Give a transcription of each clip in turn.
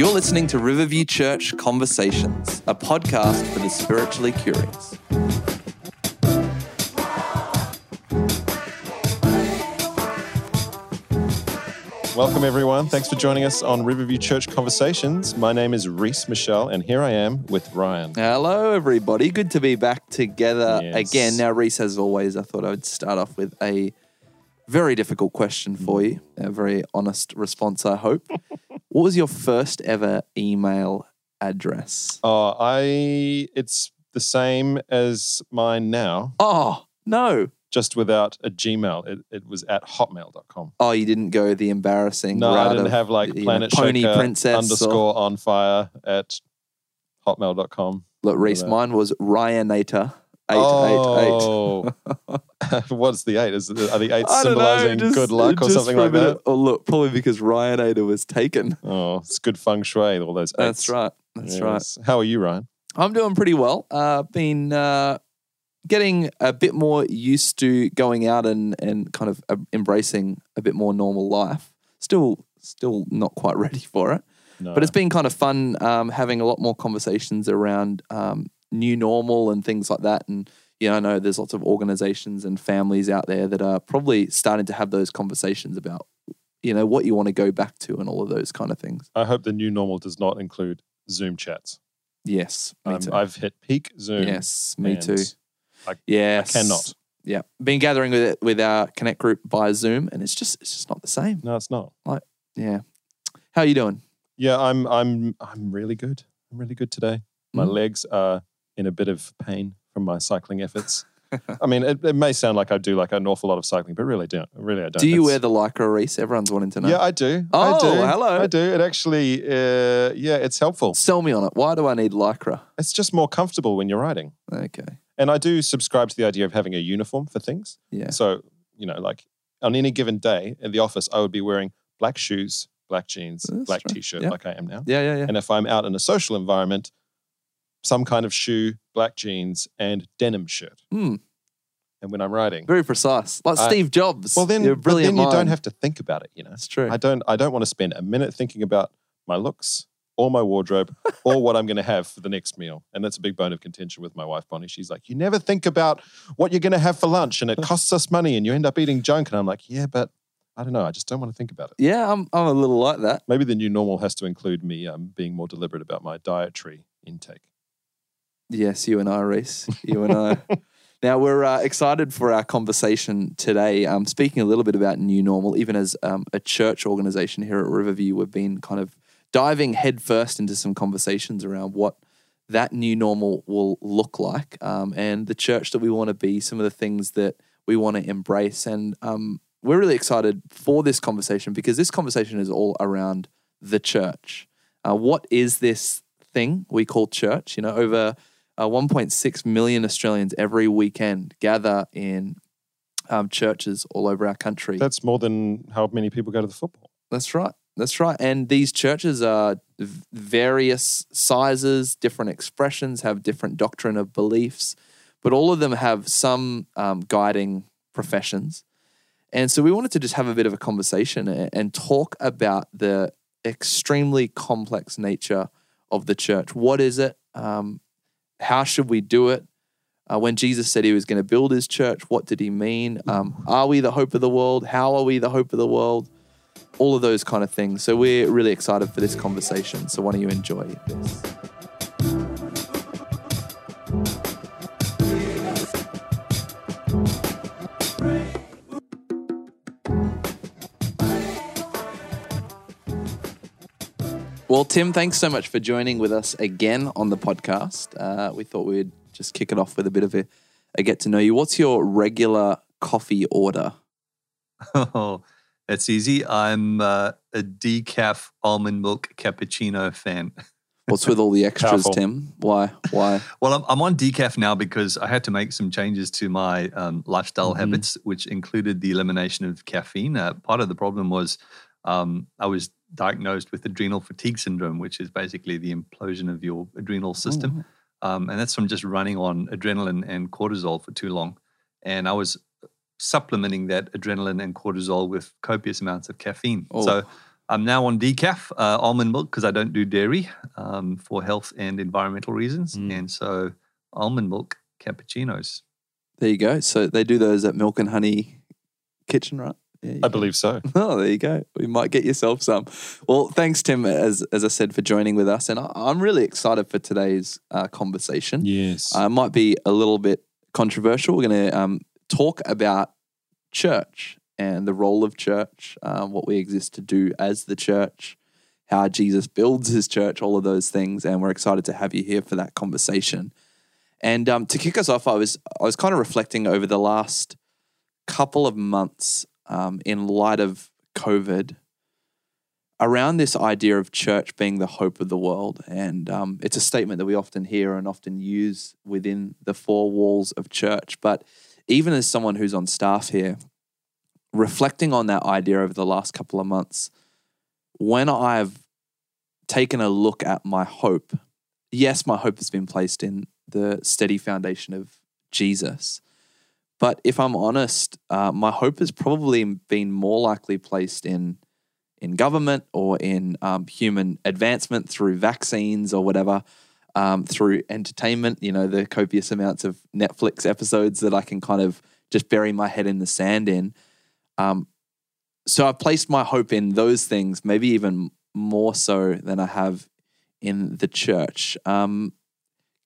You're listening to Riverview Church Conversations, a podcast for the spiritually curious. Welcome, everyone. Thanks for joining us on Riverview Church Conversations. My name is Reese Michelle, and here I am with Ryan. Hello, everybody. Good to be back together Yes. again. Now, Reese, as always, I thought I would start off with a very difficult question for you, a very honest response, I hope. what was your first ever email address? Uh, I it's the same as mine now, Oh, no. just without a Gmail. It, it was at hotmail.com. Oh, you didn't go the embarrassing No, I route didn't of, have like you know, Planet Pony Shaker Princess or- underscore on fire at hotmail.com. Look, Reese, mine was Ryanator. Eight, eight, eight. What's the eight? Is are the eight don't know, symbolizing just- good luck or something like that? oh, look, probably because Ryan Ryanator was taken. Oh, it's good feng shui. All those. That's right. That's right. How are you, Ryan? I'm doing pretty well. Uh, been uh, getting a bit more used to going out and, and kind of uh, embracing a bit more normal life. Still, still not quite ready for it, No. but it's been kind of fun um, having a lot more conversations around um, new normal and things like that. And know, I know there's lots of organizations and families out there that are probably starting to have those conversations about you know what you want to go back to and all of those kind of things. I hope the new normal does not include Zoom chats. Yes, me Um, too. I've hit peak Zoom. yes, me too. I- Yes, I cannot. Yeah, been gathering with it with our connect group via Zoom, and it's just it's just not the same. No, it's not. Like, yeah, how are you doing? Yeah, I'm I'm I'm really good. I'm really good today. My Mhm. legs are in a bit of pain from my cycling efforts. I mean, it, it may sound like I do like an awful lot of cycling, but really don't. Really, I don't. Do you It's- wear the lycra, Reese? Everyone's wanting to know. Yeah, I do. Oh, I do. hello. I do. It actually, uh, yeah, it's helpful. Sell me on it. Why do I need lycra? It's just more comfortable when you're riding. Okay. And I do subscribe to the idea of having a uniform for things. Yeah. So, you know, like on any given day in the office, I would be wearing black shoes, black jeans, That's black right. t shirt, Yeah. like I am now. Yeah. Yeah. Yeah. And if I'm out in a social environment, some kind of shoe, black jeans, and denim shirt. Hmm. And when I'm riding, Very precise, like I- Steve Jobs. well, then, You're brilliant then you don't have to think about it. You know, it's true. I don't. I don't want to spend a minute thinking about my looks or my wardrobe or what I'm going to have for the next meal. And that's a big bone of contention with my wife, Bonnie. She's like, "You never think about what you're going to have for lunch, and it costs us money, and you end up eating junk." And I'm like, "Yeah, but I don't know. I just don't want to think about it." yeah, I'm I'm a little like that. Maybe the new normal has to include me um, being more deliberate about my dietary intake. Yes, you and I, Reese. You and I. Now we're uh, excited for our conversation today. Um, speaking a little bit about new normal, even as um, a church organization here at Riverview, we've been kind of diving headfirst into some conversations around what that new normal will look like, um, and the church that we want to be. Some of the things that we want to embrace, and um, we're really excited for this conversation because this conversation is all around the church. Uh, what is this thing we call church? You know, over uh, 1.6 million Australians every weekend gather in um, churches all over our country. That's more than how many people go to the football. That's right. That's right. And these churches are various sizes, different expressions, have different doctrine of beliefs, but all of them have some um, guiding professions. And so we wanted to just have a bit of a conversation and talk about the extremely complex nature of the church. What is it? Um, how should we do it? Uh, when Jesus said he was going to build his church, what did he mean? Um, are we the hope of the world? How are we the hope of the world? All of those kind of things. So we're really excited for this conversation. So why don't you enjoy this? Well, Tim, thanks so much for joining with us again on the podcast. Uh, we thought we'd just kick it off with a bit of a, a get to know you. What's your regular coffee order? Oh, that's easy. I'm uh, a decaf almond milk cappuccino fan. What's with all the extras, Powerful. Tim? Why? Why? Well, I'm, I'm on decaf now because I had to make some changes to my um, lifestyle Mhm. habits, which included the elimination of caffeine. Uh, part of the problem was um, I was diagnosed with adrenal fatigue syndrome, which is basically the implosion of your adrenal system. Um, and that's from just running on adrenaline and cortisol for too long. And I was supplementing that adrenaline and cortisol with copious amounts of caffeine. Oh. So I'm now on decaf uh, almond milk because I don't do dairy um, for health and environmental reasons, Mm. and so almond milk cappuccinos. There you go. So they do those at Milk and Honey Kitchen, right? I believe so. Oh, there you go. We might get yourself some. Well, thanks, Tim, as as I said, for joining with us, and I, I'm really excited for today's uh, conversation. Yes. Uh, it might be a little bit controversial. We're going to um, talk about church and the role of church, um, what we exist to do as the church, how Jesus builds his church, all of those things. And we're excited to have you here for that conversation. And um, to kick us off, I was I was kind of reflecting over the last couple of months um, in light of COVID around this idea of church being the hope of the world. And um, it's a statement that we often hear and often use within the four walls of church. But even as someone who's on staff here, reflecting on that idea over the last couple of months, when I've taken a look at my hope, yes, my hope has been placed in the steady foundation of Jesus. But if I'm honest, uh, my hope has probably been more likely placed in in government or in um, human advancement through vaccines or whatever, um, through entertainment. You know, the copious amounts of Netflix episodes that I can kind of just bury my head in the sand in. Um, so I've placed my hope in those things, maybe even more so than I have in the church. Um,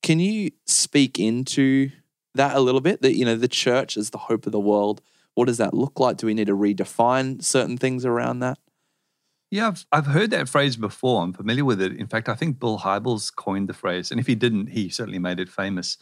can you speak into that a little bit? That you know, the church is the hope of the world. What does that look like? Do we need to redefine certain things around that? Yeah, I've, I've heard that phrase before. I'm familiar with it. In fact, I think Bill Hybels coined the phrase. And if he didn't, he certainly made it famous.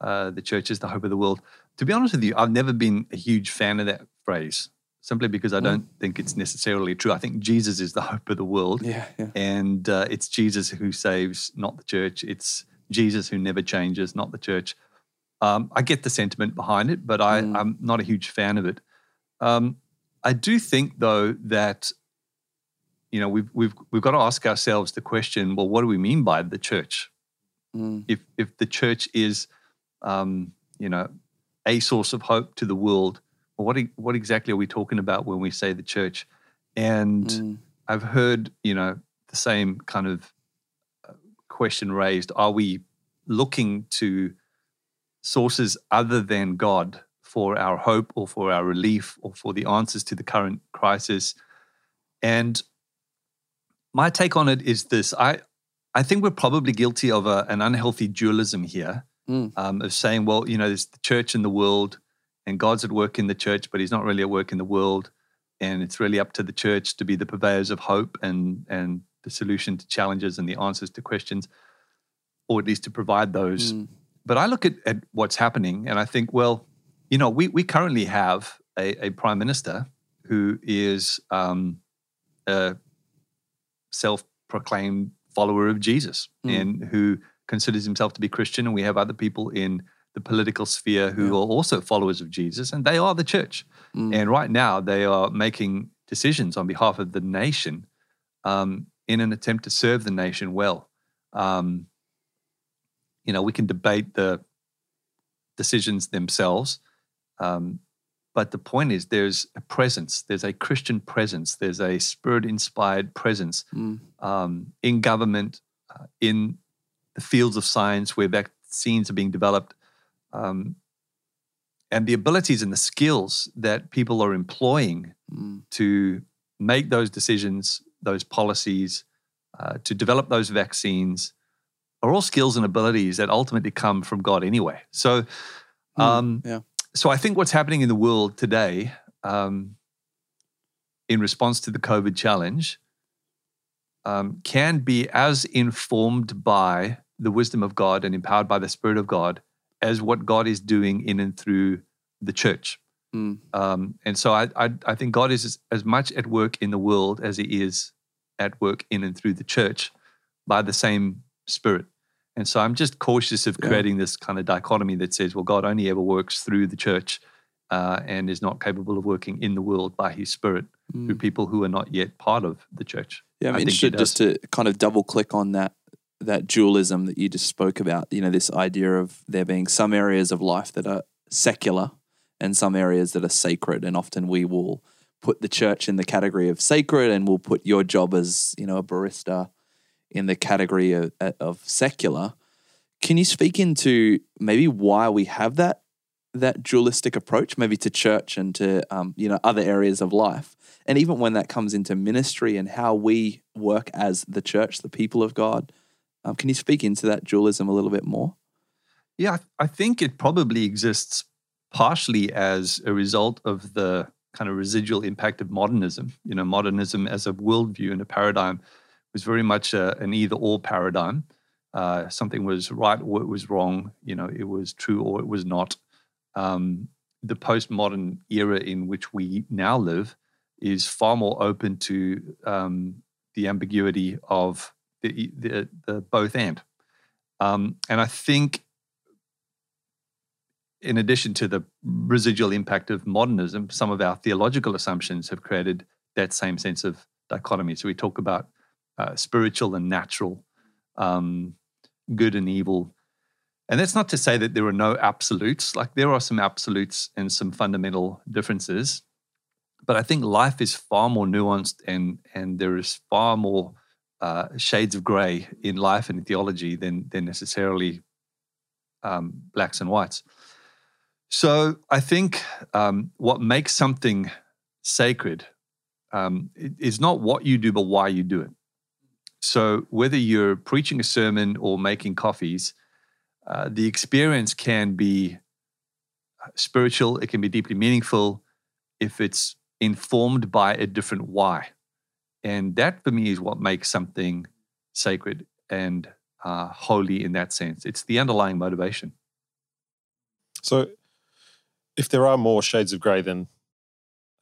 Uh, the church is the hope of the world. To be honest with you, I've never been a huge fan of that phrase simply because I don't think it's necessarily true. I think Jesus is the hope of the world. Yeah, yeah. And uh, it's Jesus who saves, not the church. It's Jesus who never changes, not the church. Um, I get the sentiment behind it, but I, Mm. I'm not a huge fan of it. Um, I do think, though, that you know we've we've we've got to ask ourselves the question: Well, what do we mean by the church? Mm, If if the church is, um, you know, a source of hope to the world, well, what what exactly are we talking about when we say the church? And mm, I've heard, you know, the same kind of uh, question raised. Are we looking to sources other than God for our hope or for our relief or for the answers to the current crisis? And my take on it is this I, I think we're probably guilty of a, an unhealthy dualism here Mm. um, of saying, well, you know, there's the church in the world and God's at work in the church, but he's not really at work in the world and it's really up to the church to be the purveyors of hope and and the solution to challenges and the answers to questions or at least to provide those mm, but i look at, at what's happening and i think well you know we, we currently have a, a prime minister who is um, a self-proclaimed follower of jesus Mm. and who considers himself to be christian and we have other people in the political sphere who Yeah. are also followers of jesus and they are the church mm. and right now, they are making decisions on behalf of the nation um, in an attempt to serve the nation well. Um, you know, we can debate the decisions themselves, um, but the point is there's a presence, there's a Christian presence, there's a spirit inspired presence Mm. um, in government, uh, in the fields of science where vaccines are being developed, um, and the abilities and the skills that people are employing Mm. to make those decisions, those policies, uh, to develop those vaccines are all skills and abilities that ultimately come from God anyway. So, Mm. um, yeah. so I think what's happening in the world today, um, in response to the COVID challenge, um, can be as informed by the wisdom of God and empowered by the Spirit of God as what God is doing in and through the church. Mm. Um, and so I, I, I think God is as, as much at work in the world as He is at work in and through the church by the same Spirit. And so I'm just cautious of Yeah. creating this kind of dichotomy that says, well, God only ever works through the church uh, and is not capable of working in the world by His Spirit through Mm. people who are not yet part of the church. Yeah, I'm I interested just to kind of double click on that that dualism that you just spoke about. You know, this idea of there being some areas of life that are secular and some areas that are sacred, and often we will put the church in the category of sacred, and we'll put your job as you know a barista in the category of, of secular. Can you speak into maybe why we have that that dualistic approach, maybe to church and to um, you know other areas of life, and even when that comes into ministry and how we work as the church, the people of God? Um, can you speak into that dualism a little bit more? Yeah, I think it probably exists partially as a result of the kind of residual impact of modernism. You know, modernism as a worldview and a paradigm was very much a, an either or paradigm. Uh, something was right or it was wrong. You know, it was true or it was not. Um, the postmodern era in which we now live is far more open to um, the ambiguity of the, the, the both and. Um, and I think, in addition to the residual impact of modernism, some of our theological assumptions have created that same sense of dichotomy. So we talk about uh, spiritual and natural, um, good and evil. And that's not to say that there are no absolutes. Like there are some absolutes and some fundamental differences. But I think life is far more nuanced and, and there is far more uh, shades of gray in life and in theology than, than necessarily um, blacks and whites. So I think um, what makes something sacred um, is not what you do, but why you do it. So whether you're preaching a sermon or making coffees, uh, the experience can be uh, spiritual, it can be deeply meaningful if it's informed by a different why. And that for me is what makes something sacred and uh, holy in that sense. It's the underlying motivation. So, if there are more shades of grey than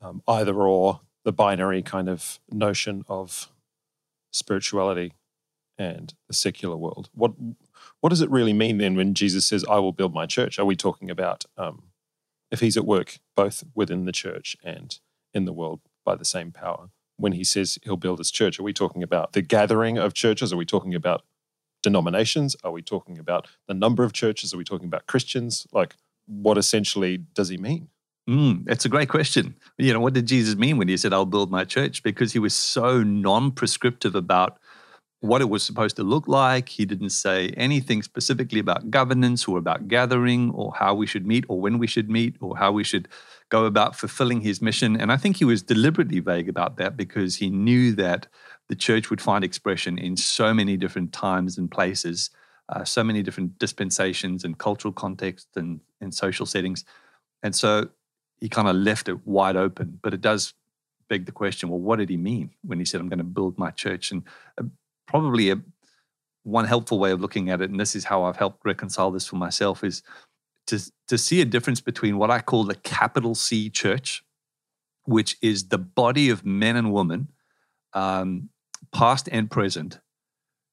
um, either or, the binary kind of notion of spirituality and the secular world, what what does it really mean then when Jesus says, "I will build my church"? Are we talking about um, if He's at work both within the church and in the world by the same power? when he says he'll build his church? Are we talking about the gathering of churches? Are we talking about denominations? Are we talking about the number of churches? Are we talking about Christians? Like, what essentially does he mean? Mm, it's a great question. You know, what did Jesus mean when he said, I'll build my church? Because he was so non prescriptive about what it was supposed to look like. He didn't say anything specifically about governance or about gathering or how we should meet or when we should meet or how we should go about fulfilling his mission. And I think he was deliberately vague about that because he knew that the church would find expression in so many different times and places, uh, so many different dispensations and cultural contexts and, and social settings. And so he kind of left it wide open. But it does beg the question well, what did he mean when he said, I'm going to build my church? And uh, probably a, one helpful way of looking at it, and this is how I've helped reconcile this for myself, is to, to see a difference between what I call the capital C church, which is the body of men and women, um, past and present,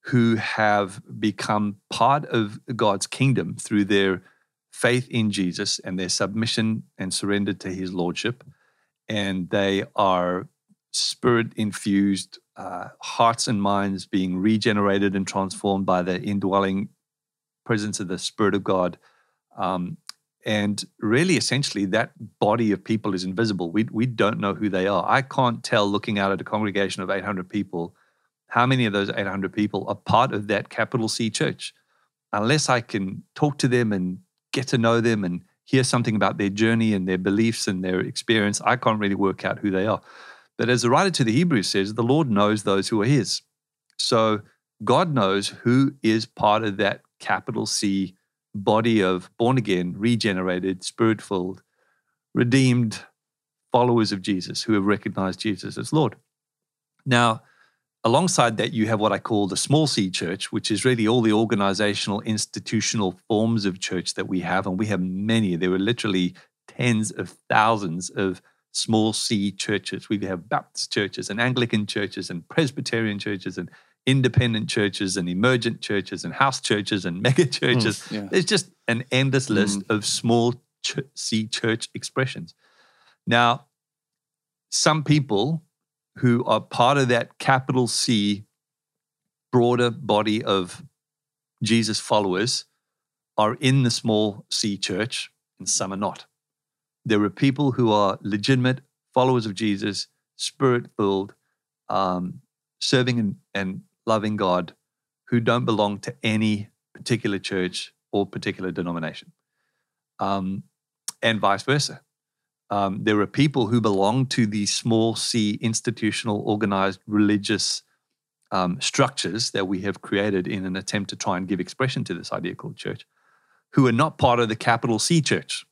who have become part of God's kingdom through their faith in Jesus and their submission and surrender to his lordship. And they are spirit infused uh, hearts and minds being regenerated and transformed by the indwelling presence of the Spirit of God. Um, and really, essentially, that body of people is invisible. We, we don't know who they are. I can't tell, looking out at a congregation of 800 people, how many of those 800 people are part of that capital C church, unless I can talk to them and get to know them and hear something about their journey and their beliefs and their experience. I can't really work out who they are. But as the writer to the Hebrews says, the Lord knows those who are his. So God knows who is part of that capital C body of born again, regenerated, spirit filled, redeemed followers of Jesus who have recognized Jesus as Lord. Now, alongside that, you have what I call the small c church, which is really all the organizational, institutional forms of church that we have. And we have many. There are literally tens of thousands of small c churches. We have Baptist churches and Anglican churches and Presbyterian churches and independent churches and emergent churches and house churches and mega churches. Mm, yeah. There's just an endless mm. list mm. of small ch- c church expressions. Now, some people who are part of that capital C broader body of Jesus followers are in the small c church and some are not. There are people who are legitimate followers of Jesus, spirit filled, um, serving and, and loving God who don't belong to any particular church or particular denomination, um, and vice versa. Um, there are people who belong to the small c institutional, organized, religious um, structures that we have created in an attempt to try and give expression to this idea called church, who are not part of the capital C church.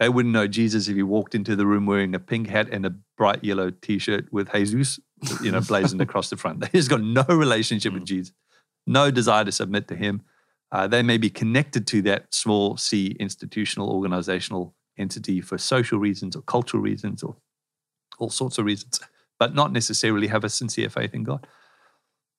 They wouldn't know Jesus if he walked into the room wearing a pink hat and a bright yellow T-shirt with Jesus, you know, blazoned across the front. He's got no relationship with Jesus, no desire to submit to him. Uh, they may be connected to that small C institutional organizational entity for social reasons or cultural reasons or all sorts of reasons, but not necessarily have a sincere faith in God.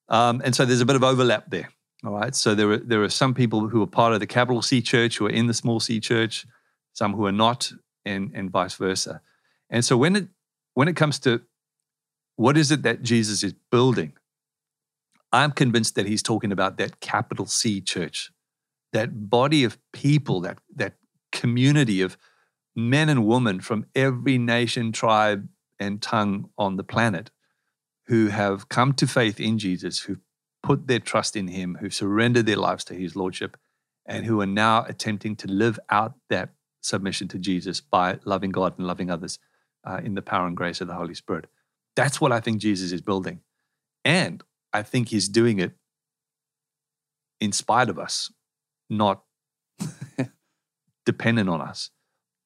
Um, and so there's a bit of overlap there. All right. So there are there are some people who are part of the capital C church who are in the small C church, some who are not, and and vice versa. And so when it when it comes to what is it that Jesus is building, I'm convinced that he's talking about that capital C church, that body of people, that that community of men and women from every nation, tribe, and tongue on the planet who have come to faith in Jesus, who put their trust in him, who surrendered their lives to his lordship, and who are now attempting to live out that submission to Jesus by loving God and loving others uh, in the power and grace of the Holy Spirit. That's what I think Jesus is building. And I think he's doing it in spite of us, not dependent on us.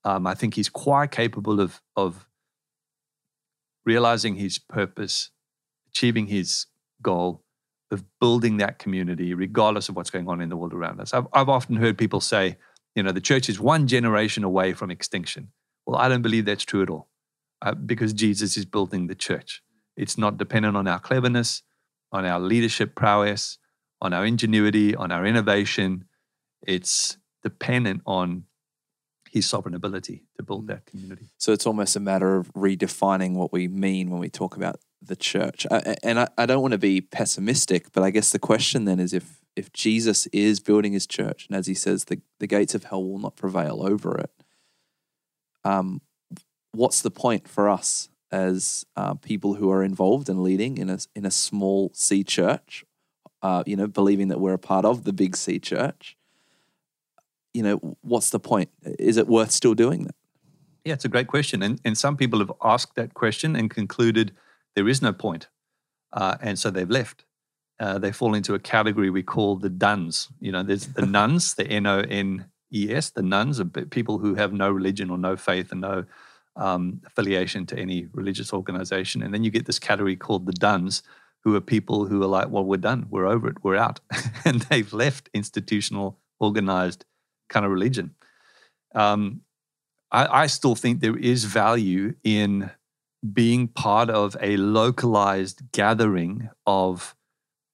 Um, I think he's quite capable of, of realizing his purpose achieving his goal of building that community, regardless of what's going on in the world around us. I've, I've often heard people say, you know, the church is one generation away from extinction. Well, I don't believe that's true at all uh, because Jesus is building the church. It's not dependent on our cleverness, on our leadership prowess, on our ingenuity, on our innovation. It's dependent on his sovereign ability to build that community. So it's almost a matter of redefining what we mean when we talk about the church. I, and I, I don't want to be pessimistic, but I guess the question then is if if Jesus is building his church, and as he says, the, the gates of hell will not prevail over it, um, what's the point for us as uh, people who are involved in leading in a, in a small C church, uh, you know, believing that we're a part of the big C church? You know, what's the point? Is it worth still doing that? Yeah, it's a great question. And, and some people have asked that question and concluded – there is no point. Uh, and so they've left. Uh, they fall into a category we call the dones. You know, there's the nones, the N O N E S, the nones are people who have no religion or no faith and no um, affiliation to any religious organization. And then you get this category called the dones, who are people who are like, well, we're done, we're over it, we're out. and they've left institutional, organized kind of religion. Um, I, I still think there is value in being part of a localized gathering of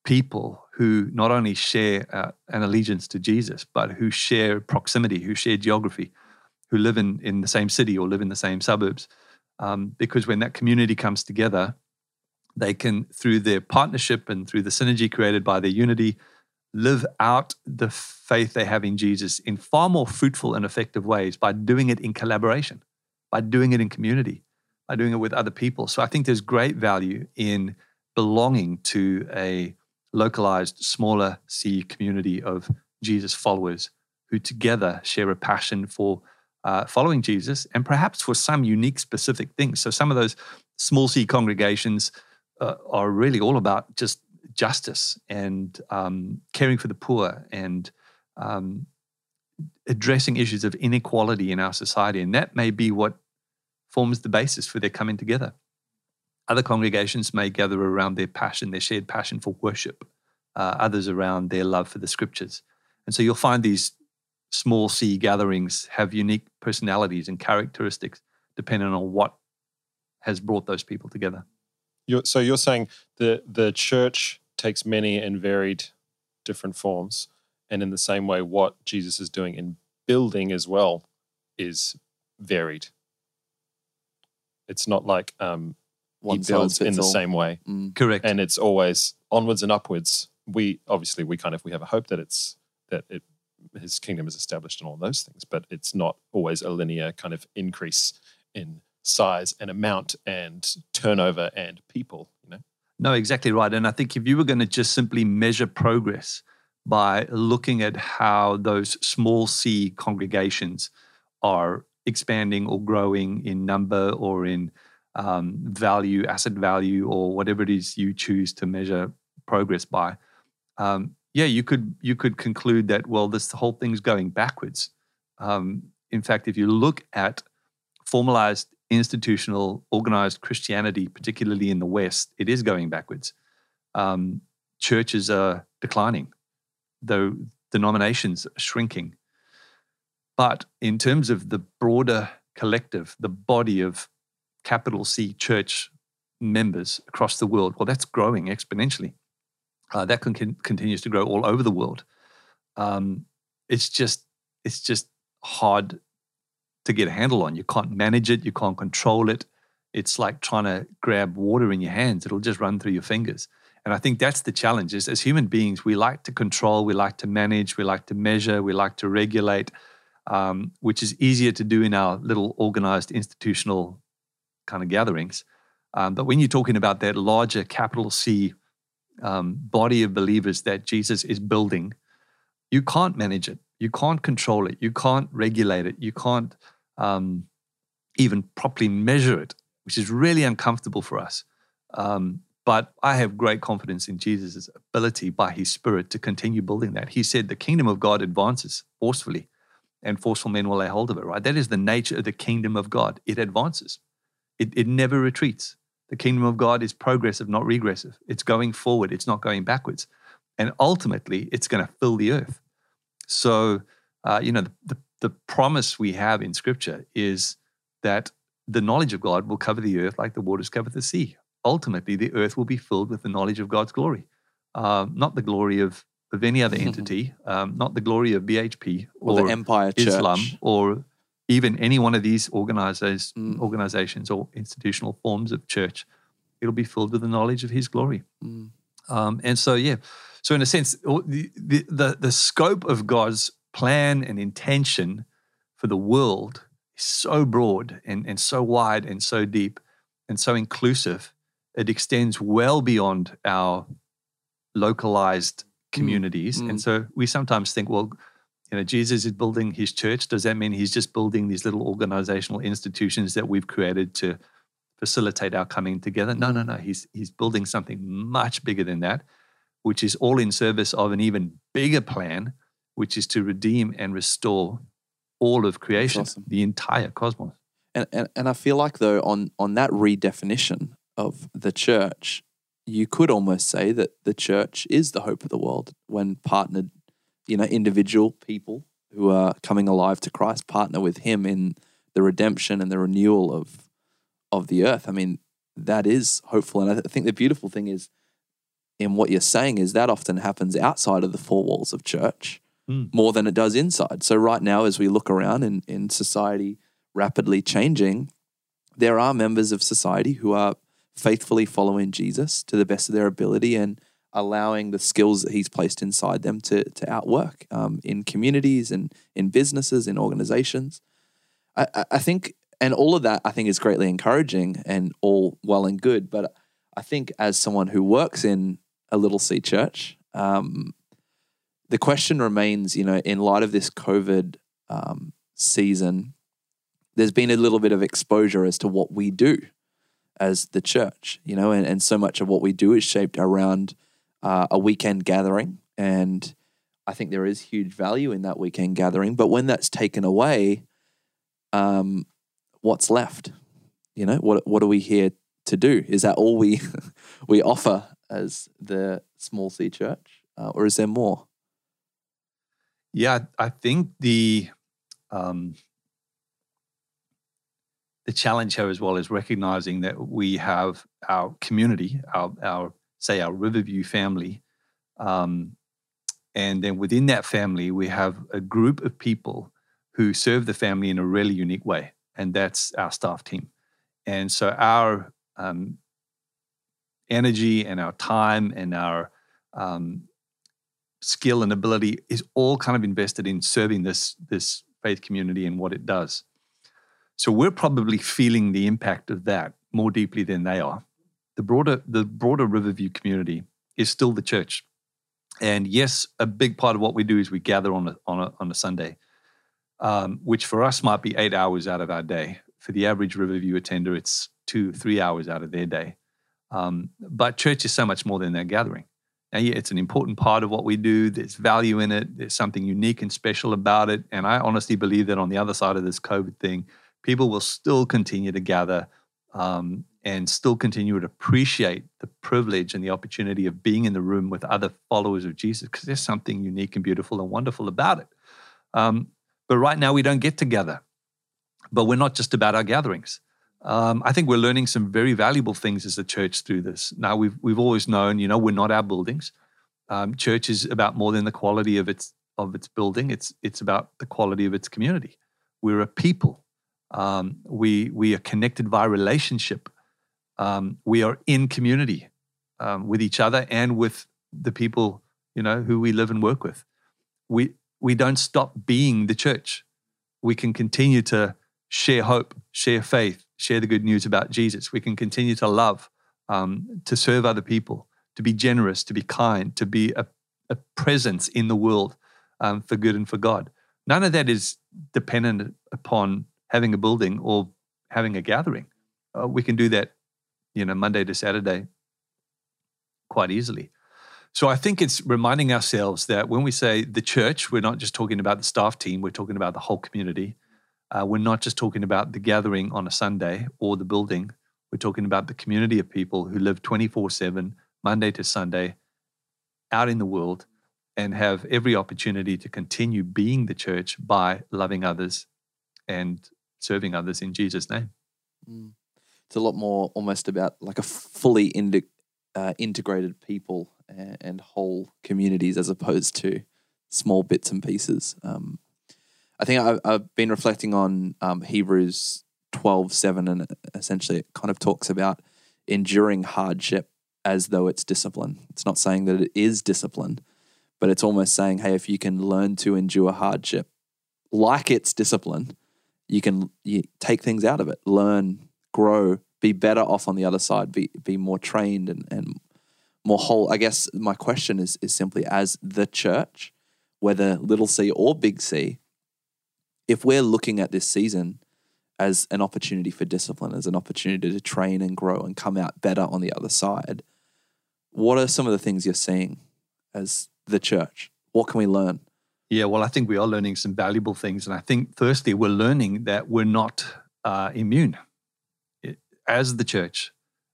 people who not only share uh, an allegiance to Jesus, but who share proximity, who share geography, who live in, in the same city or live in the same suburbs. Um, because when that community comes together, they can, through their partnership and through the synergy created by their unity, live out the faith they have in Jesus in far more fruitful and effective ways by doing it in collaboration, by doing it in community by doing it with other people. So I think there's great value in belonging to a localized, smaller C community of Jesus followers who together share a passion for uh, following Jesus and perhaps for some unique, specific things. So some of those small C congregations uh, are really all about just justice and um, caring for the poor and um, addressing issues of inequality in our society. And that may be what forms the basis for their coming together. Other congregations may gather around their passion, their shared passion for worship, uh, others around their love for the scriptures. And so you'll find these small C gatherings have unique personalities and characteristics depending on what has brought those people together. You're, so you're saying the the church takes many and varied different forms, and in the same way, what Jesus is doing in building as well is varied. It's not like um, One he builds in the all. same way. Mm. Correct. And it's always onwards and upwards. We obviously we kind of we have a hope that it's that it his kingdom is established and all those things, but it's not always a linear kind of increase in size and amount and turnover and people. You know, No, exactly right. And I think if you were going to just simply measure progress by looking at how those small c congregations are expanding or growing in number or in um, value, asset value, or whatever it is you choose to measure progress by, um, yeah, you could you could conclude that well, this whole thing's going backwards. Um, in fact, if you look at formalized institutional organized Christianity, particularly in the West, it is going backwards. Um, churches are declining, though denominations are shrinking. But in terms of the broader collective, the body of capital C church members across the world, well, that's growing exponentially. Uh, that con- continues to grow all over the world. Um, it's just it's just hard to get a handle on. You can't manage it, you can't control it. It's like trying to grab water in your hands. It'll just run through your fingers. And I think that's the challenge is as human beings, we like to control, we like to manage, we like to measure, we like to regulate, um, which is easier to do in our little organized institutional kind of gatherings. Um, but when you're talking about that larger capital C um, body of believers that Jesus is building, you can't manage it. You can't control it. You can't regulate it. You can't um, even properly measure it, which is really uncomfortable for us. Um, but I have great confidence in Jesus' ability by his spirit to continue building that. He said the kingdom of God advances forcefully, and forceful men will lay hold of it, right? That is the nature of the kingdom of God. It advances, it, it never retreats. The kingdom of God is progressive, not regressive. It's going forward, it's not going backwards. And ultimately, it's going to fill the earth. So, uh, you know, the, the, the promise we have in scripture is that the knowledge of God will cover the earth like the waters cover the sea. Ultimately, the earth will be filled with the knowledge of God's glory, uh, not the glory of, of any other entity, um, not the glory of BHP or, or, the Empire Church. Islam or even any one of these organizations, Mm. organizations or institutional forms of church. It'll be filled with the knowledge of His glory. Mm. Um, and so, yeah, so in a sense, the, the, the, the scope of God's plan and intention for the world is so broad and, and so wide and so deep and so inclusive. It extends well beyond our localized communities. mm. And so we sometimes think, well, you know, Jesus is building his church. Does that mean he's just building these little organizational institutions that we've created to facilitate our coming together? No, no, no. He's he's building something much bigger than that, which is all in service of an even bigger plan, which is to redeem and restore all of creation, awesome. the entire cosmos. And, and and I feel like though on on that redefinition of the church, you could almost say that the church is the hope of the world when partnered, you know, individual people who are coming alive to Christ partner with Him in the redemption and the renewal of of the earth. I mean, that is hopeful, and I th- think the beautiful thing is in what you're saying is that often happens outside of the four walls of church Hmm. more than it does inside. So right now, as we look around in, in society rapidly changing, there are members of society who are faithfully following Jesus to the best of their ability and allowing the skills that he's placed inside them to, to outwork um, in communities and in businesses, in organizations. I, I- I think, and all of that I think is greatly encouraging and all well and good. But I think as someone who works in a little C church, um, the question remains, you know, in light of this COVID um, season, there's been a little bit of exposure as to what we do as the church, you know, and, and so much of what we do is shaped around uh, a weekend gathering. And I think there is huge value in that weekend gathering. But when that's taken away, um, what's left? You know, what what are we here to do? Is that all we we offer as the small C church, uh, or is there more? Yeah, I think the um, the challenge here as well is recognizing that we have our community, our our say our Riverview family, um, and then within that family we have a group of people who serve the family in a really unique way, and that's our staff team. And so our um, energy and our time and our um, skill and ability is all kind of invested in serving this this faith community and what it does. So we're probably feeling the impact of that more deeply than they are. The broader the broader Riverview community is still the church. And yes, a big part of what we do is we gather on a on a on a Sunday, um, which for us might be eight hours out of our day. For the average Riverview attender, it's two, three hours out of their day. Um, but church is so much more than that gathering. It's an important part of what we do. There's value in it. There's something unique and special about it. And I honestly believe that on the other side of this COVID thing, people will still continue to gather um, and still continue to appreciate the privilege and the opportunity of being in the room with other followers of Jesus because there's something unique and beautiful and wonderful about it. Um, but right now, we don't get together. But we're not just about our gatherings. Um, I think we're learning some very valuable things as a church through this. Now we've we've always known, you know, we're not our buildings. Um, church is about more than the quality of its of its building. It's it's about the quality of its community. We're a people. Um, we we are connected via relationship. Um, we are in community um, with each other and with the people you know who we live and work with. We we don't stop being the church. We can continue to share hope, share faith, share the good news about Jesus. We can continue to love, um, to serve other people, to be generous, to be kind, to be a, a presence in the world um, for good and for God. None of that is dependent upon having a building or having a gathering. Uh, we can do that, you know, Monday to Saturday quite easily. So I think it's reminding ourselves that when we say the church, we're not just talking about the staff team, we're talking about the whole community. Uh, we're not just talking about the gathering on a Sunday or the building. We're talking about the community of people who live 24 7, Monday to Sunday, out in the world and have every opportunity to continue being the church by loving others and serving others in Jesus' name. Mm. It's a lot more almost about like a fully indi- uh, integrated people and, and, whole communities as opposed to small bits and pieces. Um, I think I've, I've been reflecting on um, Hebrews 12 7, and essentially it kind of talks about enduring hardship as though it's discipline. It's not saying that it is discipline, but it's almost saying, hey, if you can learn to endure hardship like it's discipline, you can you take things out of it, learn, grow, be better off on the other side, be be more trained and, and more whole. I guess my question is is simply as the church, whether little c or big C, if we're looking at this season as an opportunity for discipline, as an opportunity to train and grow and come out better on the other side, what are some of the things you're seeing as the church? What can we learn? Yeah, well, I think we are learning some valuable things. And I think, firstly, we're learning that we're not uh, immune. as the church,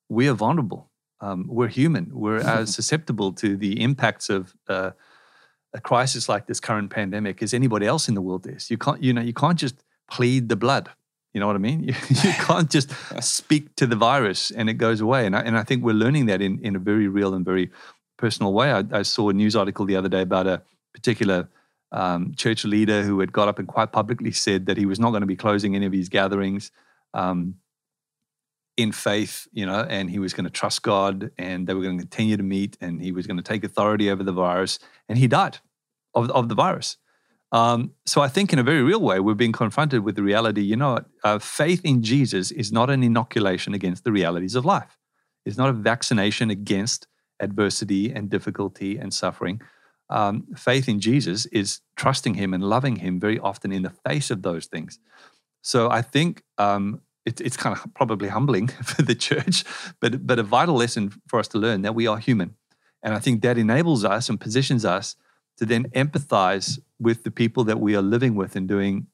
we are vulnerable. Um, we're human. We're as susceptible to the impacts of uh, a crisis like this current pandemic as anybody else in the world is. You can't, you know, you can't just plead the blood. You know what I mean? You, you can't just speak to the virus and it goes away. And I, and I think we're learning that in, in a very real and very personal way. I, I saw a news article the other day about a particular um, church leader who had got up and quite publicly said that he was not going to be closing any of his gatherings um, in faith, you know, and he was going to trust God and they were going to continue to meet and he was going to take authority over the virus. And he died of, of the virus. Um, so I think in a very real way, we're being confronted with the reality, you know, uh, faith in Jesus is not an inoculation against the realities of life. It's not a vaccination against adversity and difficulty and suffering. Um, faith in Jesus is trusting him and loving him very often in the face of those things. So I think um, it, it's kind of probably humbling for the church, but, but a vital lesson for us to learn that we are human. And I think that enables us and positions us to then empathize with the people that we are living with and doing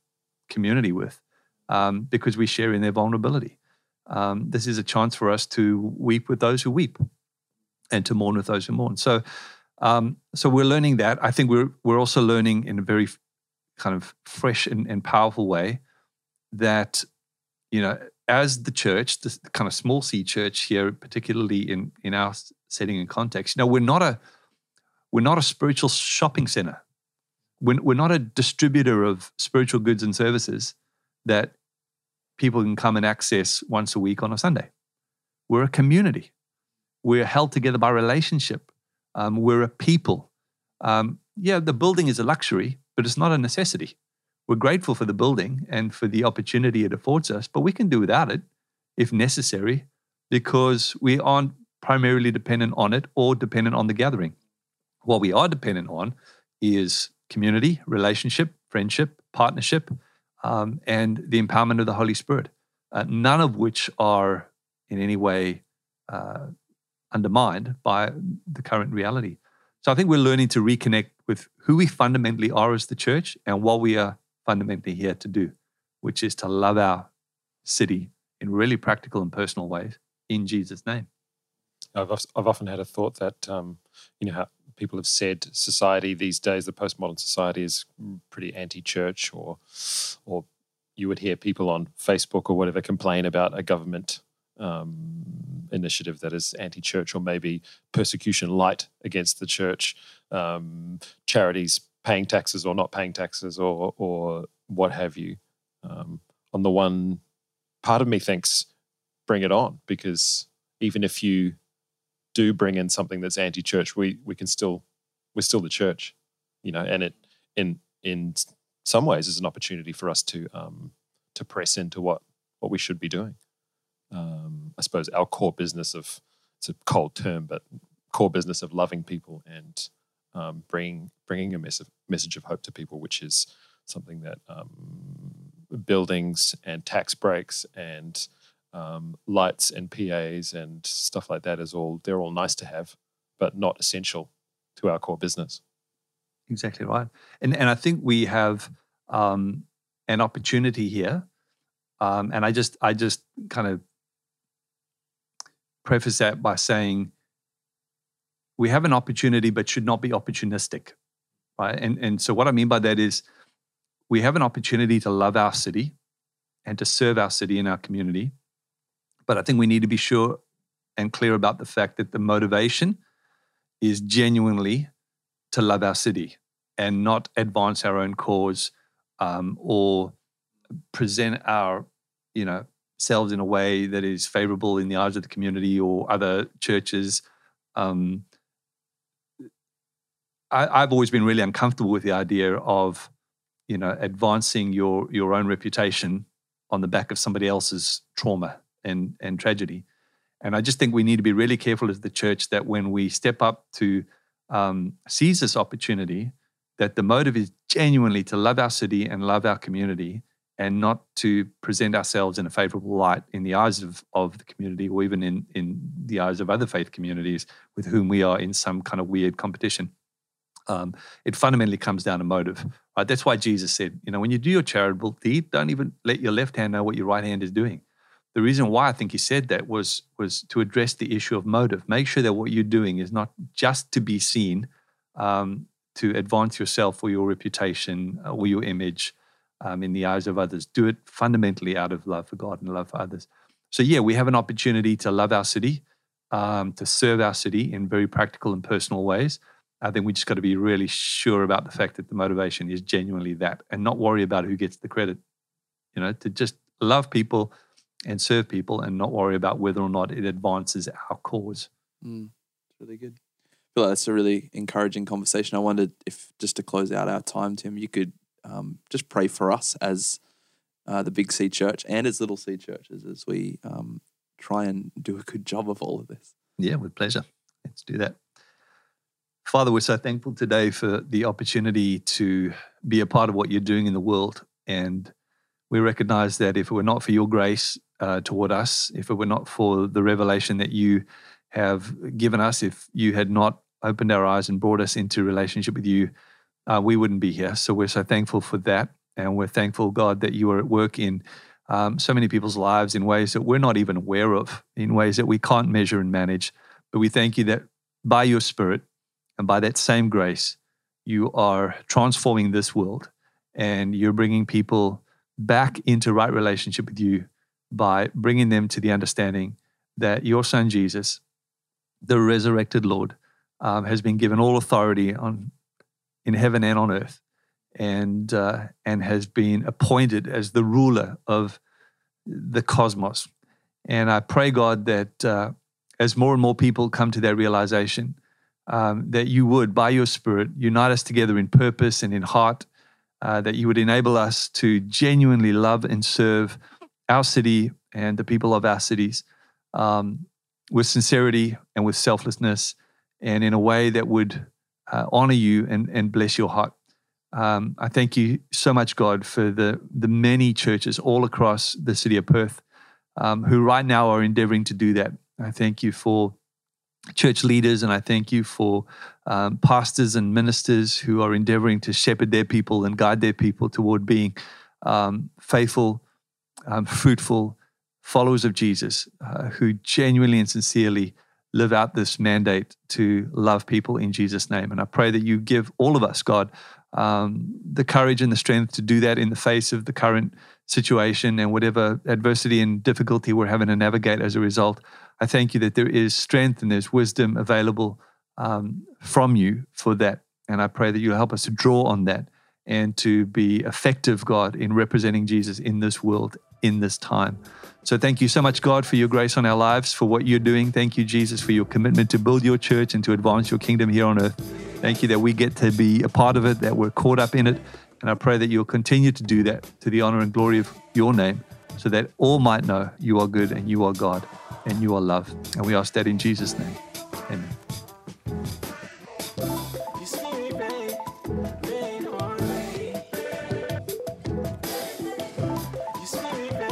community with um, because we share in their vulnerability. Um, this is a chance for us to weep with those who weep and to mourn with those who mourn. So, um, so we're learning that. I think we're we're also learning in a very kind of fresh and, and powerful way that you know as the church, the kind of small c church here, particularly in in our setting and context, you know, we're not a we're not a spiritual shopping center. We're, we're not a distributor of spiritual goods and services that people can come and access once a week on a Sunday. We're a community. We're held together by relationship. Um, we're a people. Um, yeah, the building is a luxury, but it's not a necessity. We're grateful for the building and for the opportunity it affords us, but we can do without it if necessary because we aren't primarily dependent on it or dependent on the gathering. What we are dependent on is community, relationship, friendship, partnership, um, and the empowerment of the Holy Spirit, uh, none of which are in any way uh, undermined by the current reality. So I think we're learning to reconnect with who we fundamentally are as the church and what we are fundamentally here to do, which is to love our city in really practical and personal ways in Jesus' name. I've, I've often had a thought that, um, you know, how people have said society these days, the postmodern society is pretty anti-church, or, or you would hear people on Facebook or whatever complain about a government um, initiative that is anti-church or maybe persecution light against the church, um, charities paying taxes or not paying taxes or or what have you. Um, on the one part of me thinks, bring it on because even if you do bring in something that's anti-church, we we can still we're still the church, you know, and it in in some ways is an opportunity for us to um, to press into what what we should be doing um, I suppose, our core business of it's a cold term, but core business of loving people and um, bringing bringing a message message of hope to people, which is something that um, buildings and tax breaks and um, lights and PAs and stuff like that is all they're all nice to have, but not essential to our core business. Exactly right, and and I think we have um, an opportunity here, and I just I just kind of preface that by saying we have an opportunity, but should not be opportunistic, right? And and so what I mean by that is we have an opportunity to love our city and to serve our city and our community, but I think we need to be sure and clear about the fact that the motivation is genuinely to love our city and not advance our own cause um, or present our you know selves in a way that is favorable in the eyes of the community or other churches. Um, I, have always been really uncomfortable with the idea of, you know, advancing your your own reputation on the back of somebody else's trauma and and tragedy. And I just think we need to be really careful as the church that when we step up to um, seize this opportunity, that the motive is genuinely to love our city and love our community and not to present ourselves in a favorable light in the eyes of, of the community or even in, in the eyes of other faith communities with whom we are in some kind of weird competition. Um, it fundamentally comes down to motive. Right? That's why Jesus said, you know, when you do your charitable deed, don't even let your left hand know what your right hand is doing. The reason why I think he said that was was to address the issue of motive. Make sure that what you're doing is not just to be seen, um, to advance yourself or your reputation or your image, um, in the eyes of others. Do it fundamentally out of love for God and love for others. So, yeah, we have an opportunity to love our city, um, to serve our city in very practical and personal ways. I think we just got to be really sure about the fact that the motivation is genuinely that and not worry about who gets the credit. You know, to just love people and serve people and not worry about whether or not it advances our cause. Mm, really good. I feel like that's a really encouraging conversation. I wondered if, just to close out our time, Tim, you could um, just pray for us as uh, the Big C Church and as Little C churches as we um, try and do a good job of all of this. Yeah, with pleasure. Let's do that. Father, we're so thankful today for the opportunity to be a part of what you're doing in the world. And we recognize that if it were not for your grace uh, toward us, if it were not for the revelation that you have given us, if you had not opened our eyes and brought us into relationship with you, uh, we wouldn't be here. So we're so thankful for that. And we're thankful, God, that you are at work in um, so many people's lives in ways that we're not even aware of, in ways that we can't measure and manage. But we thank you that by your Spirit and by that same grace, you are transforming this world and you're bringing people back into right relationship with you by bringing them to the understanding that your son Jesus, the resurrected Lord, um, has been given all authority on in heaven and on earth, and uh, and has been appointed as the ruler of the cosmos. And I pray God that uh, as more and more people come to that realization, um, that you would, by your Spirit, unite us together in purpose and in heart, uh, that you would enable us to genuinely love and serve our city and the people of our cities um, with sincerity and with selflessness and in a way that would uh, honor you and, and bless your heart. Um, I thank you so much, God, for the, the many churches all across the city of Perth um, who right now are endeavoring to do that. I thank you for church leaders and I thank you for um, pastors and ministers who are endeavoring to shepherd their people and guide their people toward being um, faithful, um, fruitful followers of Jesus uh, who genuinely and sincerely live out this mandate to love people in Jesus' name. And I pray that you give all of us, God, um, the courage and the strength to do that in the face of the current situation and whatever adversity and difficulty we're having to navigate as a result. I thank you that there is strength and there's wisdom available um, from you for that. And I pray that you'll help us to draw on that and to be effective, God, in representing Jesus in this world, in this time. So thank you so much, God, for your grace on our lives, for what you're doing. Thank you, Jesus, for your commitment to build your church and to advance your kingdom here on earth. Thank you that we get to be a part of it, that we're caught up in it. And I pray that you'll continue to do that to the honor and glory of your name, so that all might know you are good and you are God and you are love. And we ask that in Jesus' name. Amen.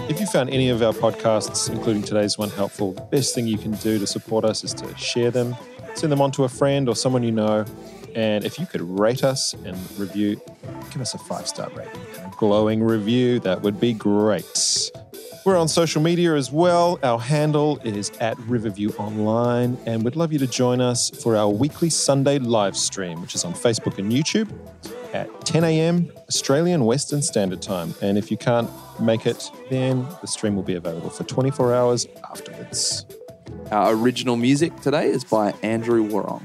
If you found any of our podcasts, including today's one, helpful, the best thing you can do to support us is to share them, send them on to a friend or someone you know. And if you could rate us and review, give us a five star rating and a glowing review, that would be great. We're on social media as well. Our handle is at Riverview Online, and we'd love you to join us for our weekly Sunday live stream, which is on Facebook and YouTube at 10 a.m. Australian Western Standard Time. And if you can't make it, then the stream will be available for 24 hours afterwards. Our original music today is by Andrew Warong.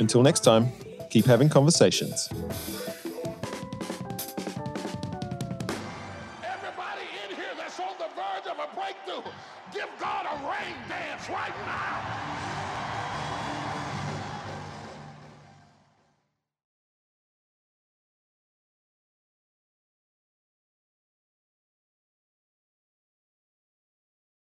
Until next time, keep having conversations.